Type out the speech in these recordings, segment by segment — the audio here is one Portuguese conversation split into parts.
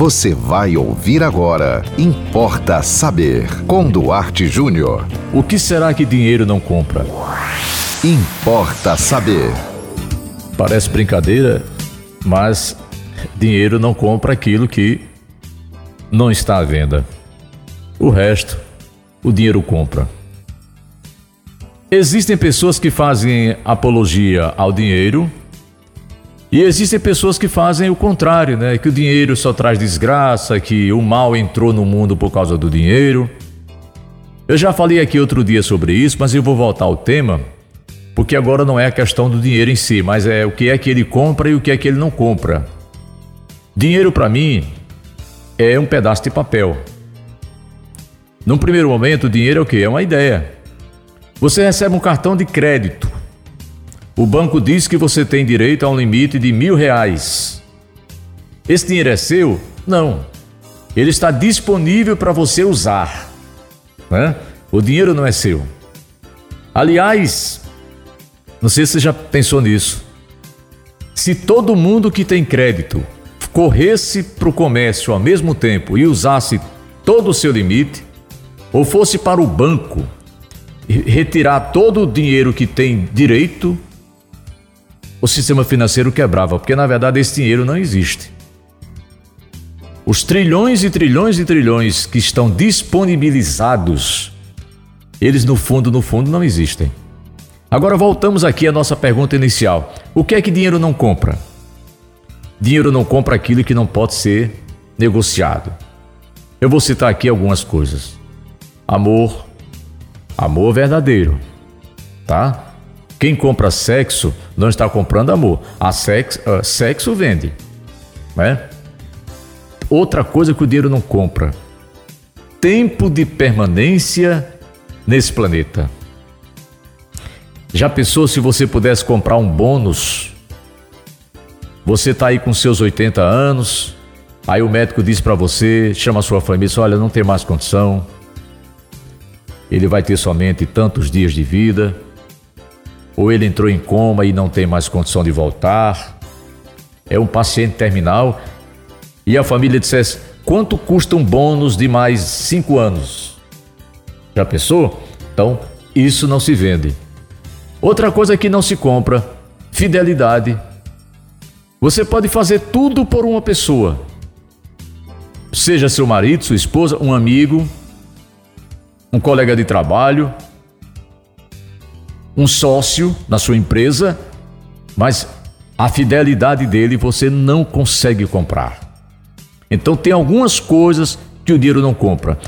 Você vai ouvir agora. Importa saber. Com Duarte Júnior. O que será que dinheiro não compra? Importa saber. Parece brincadeira, mas dinheiro não compra aquilo que não está à venda. O resto, o dinheiro compra. Existem pessoas que fazem apologia ao dinheiro e existem pessoas que fazem o contrário, né? Que o dinheiro só traz desgraça, que o mal entrou no mundo por causa do dinheiro. Eu já falei aqui outro dia sobre isso, mas eu vou voltar ao tema, porque agora não é a questão do dinheiro em si, mas é o que é que ele compra e o que é que ele não compra. Dinheiro para mim é um pedaço de papel. Num primeiro momento, o dinheiro é o quê? É uma ideia. Você recebe um cartão de crédito. O banco diz que você tem direito a um limite de mil reais. Esse dinheiro é seu? Não. Ele está disponível para você usar. Né? O dinheiro não é seu. Aliás, não sei se você já pensou nisso. Se todo mundo que tem crédito corresse para o comércio ao mesmo tempo e usasse todo o seu limite, ou fosse para o banco retirar todo o dinheiro que tem direito, o sistema financeiro quebrava, porque na verdade esse dinheiro não existe. Os trilhões e trilhões e trilhões que estão disponibilizados, eles no fundo, no fundo não existem. Agora voltamos aqui à nossa pergunta inicial: o que é que dinheiro não compra? Dinheiro não compra aquilo que não pode ser negociado. Eu vou citar aqui algumas coisas amor, amor verdadeiro, tá? Quem compra sexo não está comprando amor. A sexo, uh, sexo vende, né? Outra coisa que o dinheiro não compra: tempo de permanência nesse planeta. Já pensou se você pudesse comprar um bônus? Você está aí com seus 80 anos, aí o médico diz para você, chama a sua família, olha, não tem mais condição, ele vai ter somente tantos dias de vida, ou ele entrou em coma e não tem mais condição de voltar, é um paciente terminal, e a família dissesse: quanto custa um bônus de mais cinco anos? Já pensou? Então, isso não se vende. Outra coisa que não se compra: fidelidade. Você pode fazer tudo por uma pessoa, seja seu marido, sua esposa, um amigo, um colega de trabalho, um sócio na sua empresa, mas a fidelidade dele você não consegue comprar. Então tem algumas coisas que o dinheiro não compra.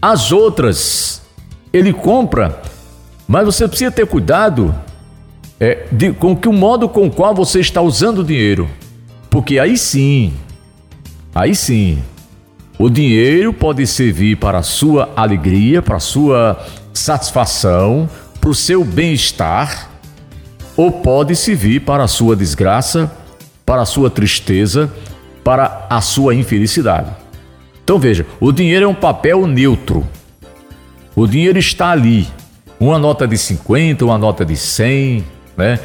As outras ele compra, mas você precisa ter cuidado é, de, com que o modo com o qual você está usando o dinheiro, porque aí sim, aí sim, o dinheiro pode servir para a sua alegria, para a sua satisfação, para o seu bem-estar, ou pode servir para a sua desgraça, para a sua tristeza, para a sua infelicidade. Então veja, o dinheiro é um papel neutro. O dinheiro está ali. Uma nota de 50, uma nota de 100, né?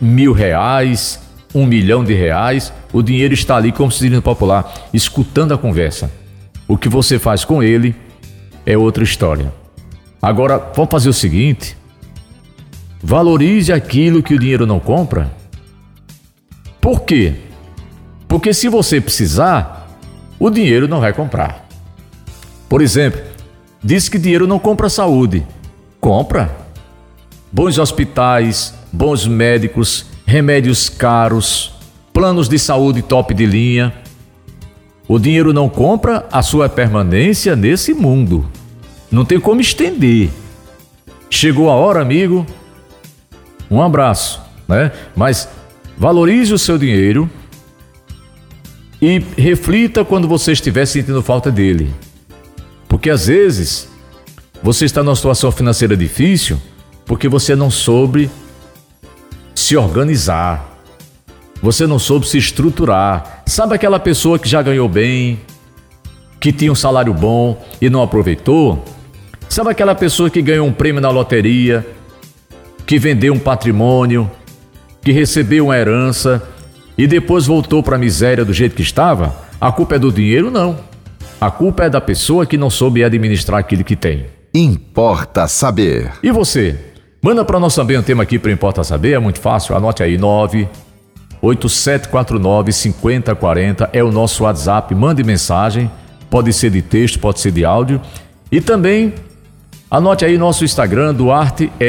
mil reais, um milhão de reais, o dinheiro está ali, como se diz no popular, escutando a conversa. O que você faz com ele é outra história. Agora, vamos fazer o seguinte: valorize aquilo que o dinheiro não compra. Por quê? Porque se você precisar, o dinheiro não vai comprar. Por exemplo, diz que dinheiro não compra saúde. Compra. Bons hospitais, bons médicos, remédios caros, planos de saúde top de linha. O dinheiro não compra a sua permanência nesse mundo. Não tem como estender. Chegou a hora, amigo. Um abraço, né? Mas valorize o seu dinheiro e reflita quando você estiver sentindo falta dele. Porque às vezes você está numa situação financeira difícil porque você não soube se organizar. Você não soube se estruturar. Sabe aquela pessoa que já ganhou bem, que tinha um salário bom e não aproveitou? Sabe aquela pessoa que ganhou um prêmio na loteria, que vendeu um patrimônio, que recebeu uma herança e depois voltou para a miséria do jeito que estava? A culpa é do dinheiro? Não. A culpa é da pessoa que não soube administrar aquilo que tem. Importa saber. E você? Manda para nós também um tema aqui para Importa Saber, é muito fácil. Anote aí, 9 8749 5040 é o nosso WhatsApp. Mande mensagem, pode ser de texto, pode ser de áudio. E também anote aí nosso Instagram, duarte.jr.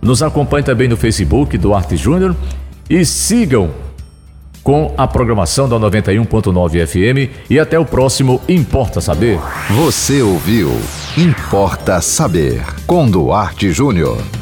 Nos acompanhe também no Facebook, Duarte Júnior. E sigam com a programação da 91.9 FM e até o próximo Importa Saber. Você ouviu Importa Saber com Duarte Júnior.